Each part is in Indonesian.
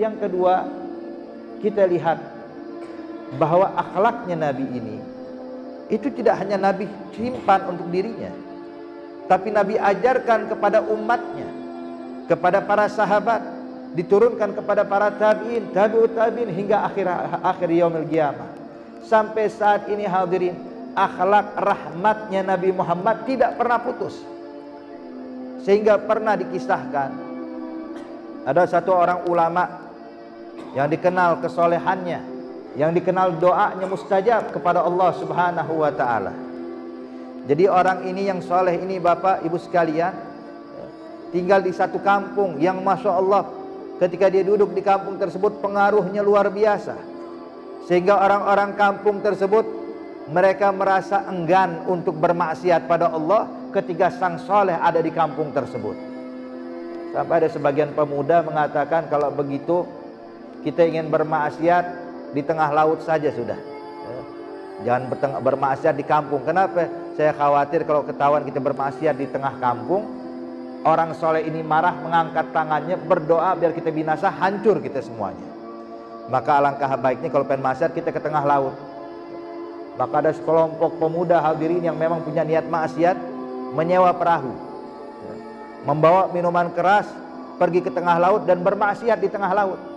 Yang kedua, kita lihat bahwa akhlaknya Nabi ini itu tidak hanya Nabi simpan untuk dirinya, tapi Nabi ajarkan kepada umatnya, kepada para sahabat, diturunkan kepada para tabiin, tabiut tabiin hingga akhir akhir yaumil qiyamah. Sampai saat ini hadirin, akhlak rahmatnya Nabi Muhammad tidak pernah putus. Sehingga pernah dikisahkan ada satu orang ulama yang dikenal kesolehannya, yang dikenal doanya mustajab kepada Allah Subhanahu wa taala. Jadi orang ini yang soleh ini Bapak Ibu sekalian tinggal di satu kampung yang masya Allah ketika dia duduk di kampung tersebut pengaruhnya luar biasa sehingga orang-orang kampung tersebut mereka merasa enggan untuk bermaksiat pada Allah ketika sang soleh ada di kampung tersebut sampai ada sebagian pemuda mengatakan kalau begitu kita ingin bermaksiat di tengah laut saja sudah. Jangan bermaksiat di kampung. Kenapa? Saya khawatir kalau ketahuan kita bermaksiat di tengah kampung orang soleh ini marah mengangkat tangannya berdoa biar kita binasa hancur kita semuanya. Maka alangkah baiknya kalau pengen maksiat kita ke tengah laut. Maka ada sekelompok pemuda hadirin yang memang punya niat maksiat menyewa perahu. Membawa minuman keras pergi ke tengah laut dan bermaksiat di tengah laut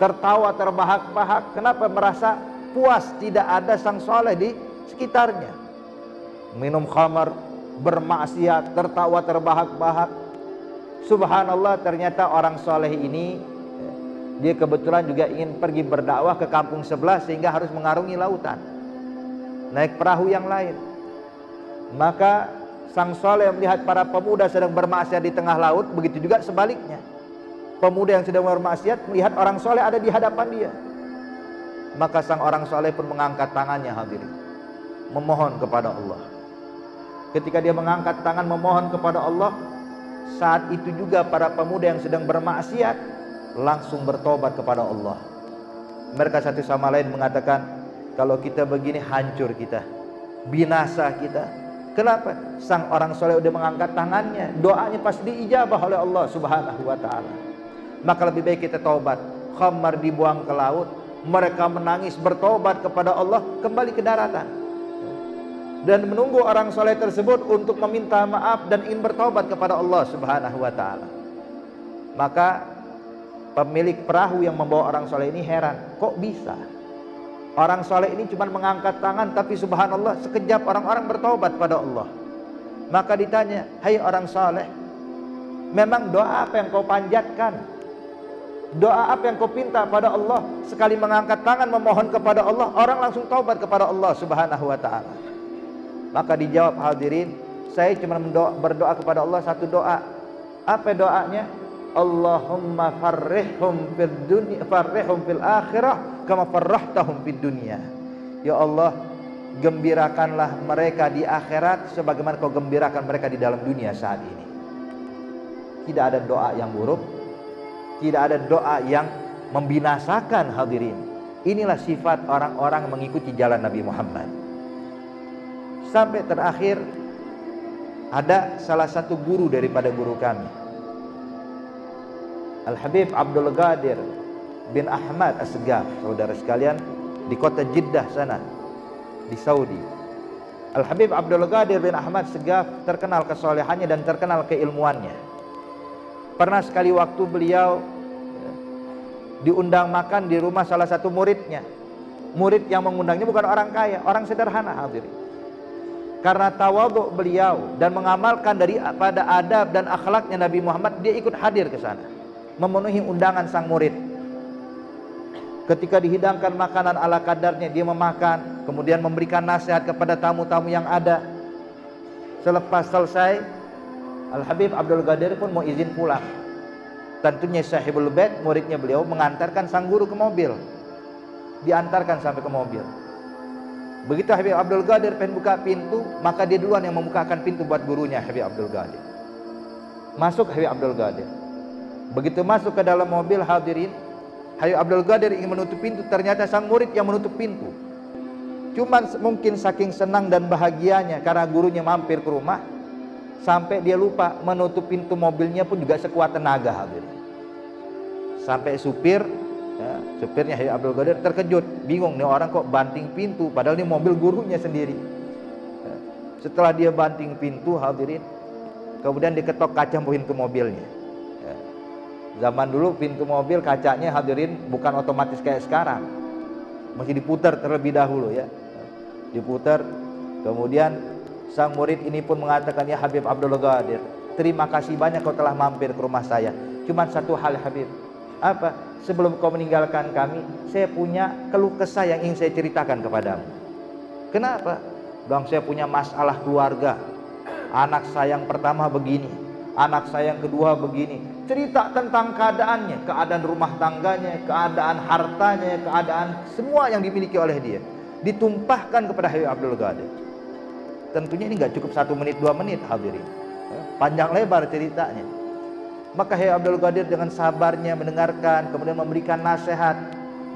tertawa terbahak-bahak kenapa merasa puas tidak ada sang soleh di sekitarnya minum khamar bermaksiat tertawa terbahak-bahak subhanallah ternyata orang soleh ini dia kebetulan juga ingin pergi berdakwah ke kampung sebelah sehingga harus mengarungi lautan. Naik perahu yang lain. Maka sang soleh melihat para pemuda sedang bermaksiat di tengah laut, begitu juga sebaliknya. Pemuda yang sedang bermaksiat melihat orang soleh ada di hadapan dia. Maka sang orang soleh pun mengangkat tangannya hadirin. Memohon kepada Allah. Ketika dia mengangkat tangan memohon kepada Allah, saat itu juga para pemuda yang sedang bermaksiat langsung bertobat kepada Allah. Mereka satu sama lain mengatakan, kalau kita begini hancur kita, binasa kita. Kenapa? Sang orang soleh udah mengangkat tangannya, doanya pasti diijabah oleh Allah Subhanahu wa taala. Maka lebih baik kita taubat. Khamar dibuang ke laut, mereka menangis bertobat kepada Allah, kembali ke daratan. Dan menunggu orang soleh tersebut untuk meminta maaf dan ingin bertobat kepada Allah Subhanahu wa taala. Maka pemilik perahu yang membawa orang soleh ini heran kok bisa orang soleh ini cuma mengangkat tangan tapi subhanallah sekejap orang-orang bertobat pada Allah maka ditanya hai orang soleh memang doa apa yang kau panjatkan doa apa yang kau pinta pada Allah? Sekali mengangkat tangan memohon kepada Allah orang langsung taubat kepada Allah subhanahu wa ta'ala. Maka dijawab hadirin saya cuma berdoa kepada Allah satu doa. Apa doanya? Allahumma farrihum fil dunya farrihum fil akhirah kama farrahtahum fid dunya. Ya Allah, gembirakanlah mereka di akhirat sebagaimana kau gembirakan mereka di dalam dunia saat ini. Tidak ada doa yang buruk, tidak ada doa yang membinasakan hadirin. Inilah sifat orang-orang mengikuti jalan Nabi Muhammad. Sampai terakhir ada salah satu guru daripada guru kami Al-Habib Abdul Ghadir bin Ahmad Asgaf saudara sekalian di kota Jeddah sana di Saudi Al-Habib Abdul Ghadir bin Ahmad Segaf terkenal kesolehannya dan terkenal keilmuannya pernah sekali waktu beliau ya, diundang makan di rumah salah satu muridnya murid yang mengundangnya bukan orang kaya orang sederhana hadirin karena tawaduk beliau dan mengamalkan dari pada adab dan akhlaknya Nabi Muhammad dia ikut hadir ke sana memenuhi undangan sang murid. Ketika dihidangkan makanan ala kadarnya dia memakan, kemudian memberikan nasihat kepada tamu-tamu yang ada. Selepas selesai, Al Habib Abdul Ghadir pun mau izin pulang. Tentunya Syahibul Bait muridnya beliau mengantarkan sang guru ke mobil. Diantarkan sampai ke mobil. Begitu Habib Abdul Ghadir pengen buka pintu, maka dia duluan yang membukakan pintu buat gurunya Habib Abdul Ghadir. Masuk Habib Abdul Ghadir. Begitu masuk ke dalam mobil hadirin, Hayu Abdul Ghadir ingin menutup pintu, ternyata sang murid yang menutup pintu. Cuman mungkin saking senang dan bahagianya karena gurunya mampir ke rumah, sampai dia lupa menutup pintu mobilnya pun juga sekuat tenaga hadirin. sampai supir ya, supirnya Habib Abdul Qadir terkejut bingung nih orang kok banting pintu padahal ini mobil gurunya sendiri ya, setelah dia banting pintu hadirin kemudian diketok kaca pintu mobilnya ya. zaman dulu pintu mobil kacanya hadirin bukan otomatis kayak sekarang masih diputar terlebih dahulu ya diputar kemudian sang murid ini pun mengatakan ya Habib Abdul Qadir terima kasih banyak kau telah mampir ke rumah saya. Cuma satu hal Habib. Apa? Sebelum kau meninggalkan kami saya punya keluh kesah yang ingin saya ceritakan kepadamu. Kenapa? Bang saya punya masalah keluarga. Anak saya yang pertama begini anak saya yang kedua begini. Cerita tentang keadaannya keadaan rumah tangganya keadaan hartanya keadaan semua yang dimiliki oleh dia ditumpahkan kepada Habib Abdul Qadir tentunya ini nggak cukup satu menit dua menit hadirin. Panjang lebar ceritanya. Maka Hayy Abdul Qadir dengan sabarnya mendengarkan, kemudian memberikan nasihat,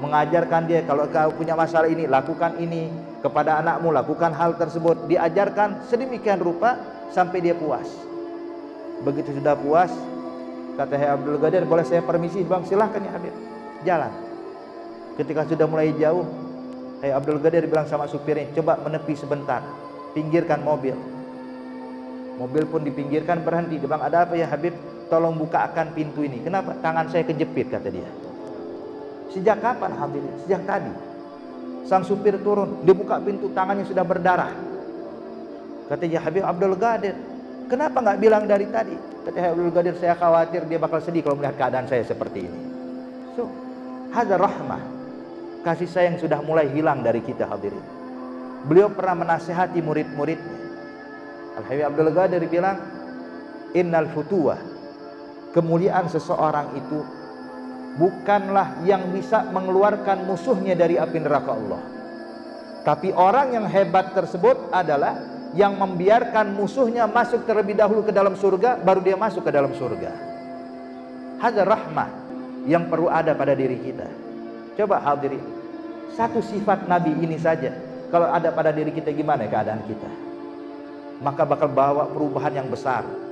mengajarkan dia kalau kau punya masalah ini, lakukan ini kepada anakmu, lakukan hal tersebut, diajarkan sedemikian rupa sampai dia puas. Begitu sudah puas, kata Hayy Abdul Qadir, boleh saya permisi bang, silahkan ya Habib, jalan. Ketika sudah mulai jauh, Hayy Abdul Qadir bilang sama supirnya, coba menepi sebentar, pinggirkan mobil. Mobil pun dipinggirkan berhenti. Dia bilang, ada apa ya Habib? tolong bukakan pintu ini. Kenapa? Tangan saya kejepit kata dia. Sejak kapan hadirin? Sejak tadi. Sang supir turun, dia buka pintu, tangannya sudah berdarah. Kata dia Habib Abdul Qadir, kenapa nggak bilang dari tadi? Kata Habib Abdul Qadir, saya khawatir dia bakal sedih kalau melihat keadaan saya seperti ini. So, ada rahmah. Kasih sayang sudah mulai hilang dari kita hadirin. Beliau pernah menasihati murid-muridnya. Al Habib Abdul Qadir bilang, Innal futuwah kemuliaan seseorang itu bukanlah yang bisa mengeluarkan musuhnya dari api neraka Allah. Tapi orang yang hebat tersebut adalah yang membiarkan musuhnya masuk terlebih dahulu ke dalam surga, baru dia masuk ke dalam surga. Ada rahmah yang perlu ada pada diri kita. Coba hadirin, satu sifat Nabi ini saja, kalau ada pada diri kita gimana keadaan kita? Maka bakal bawa perubahan yang besar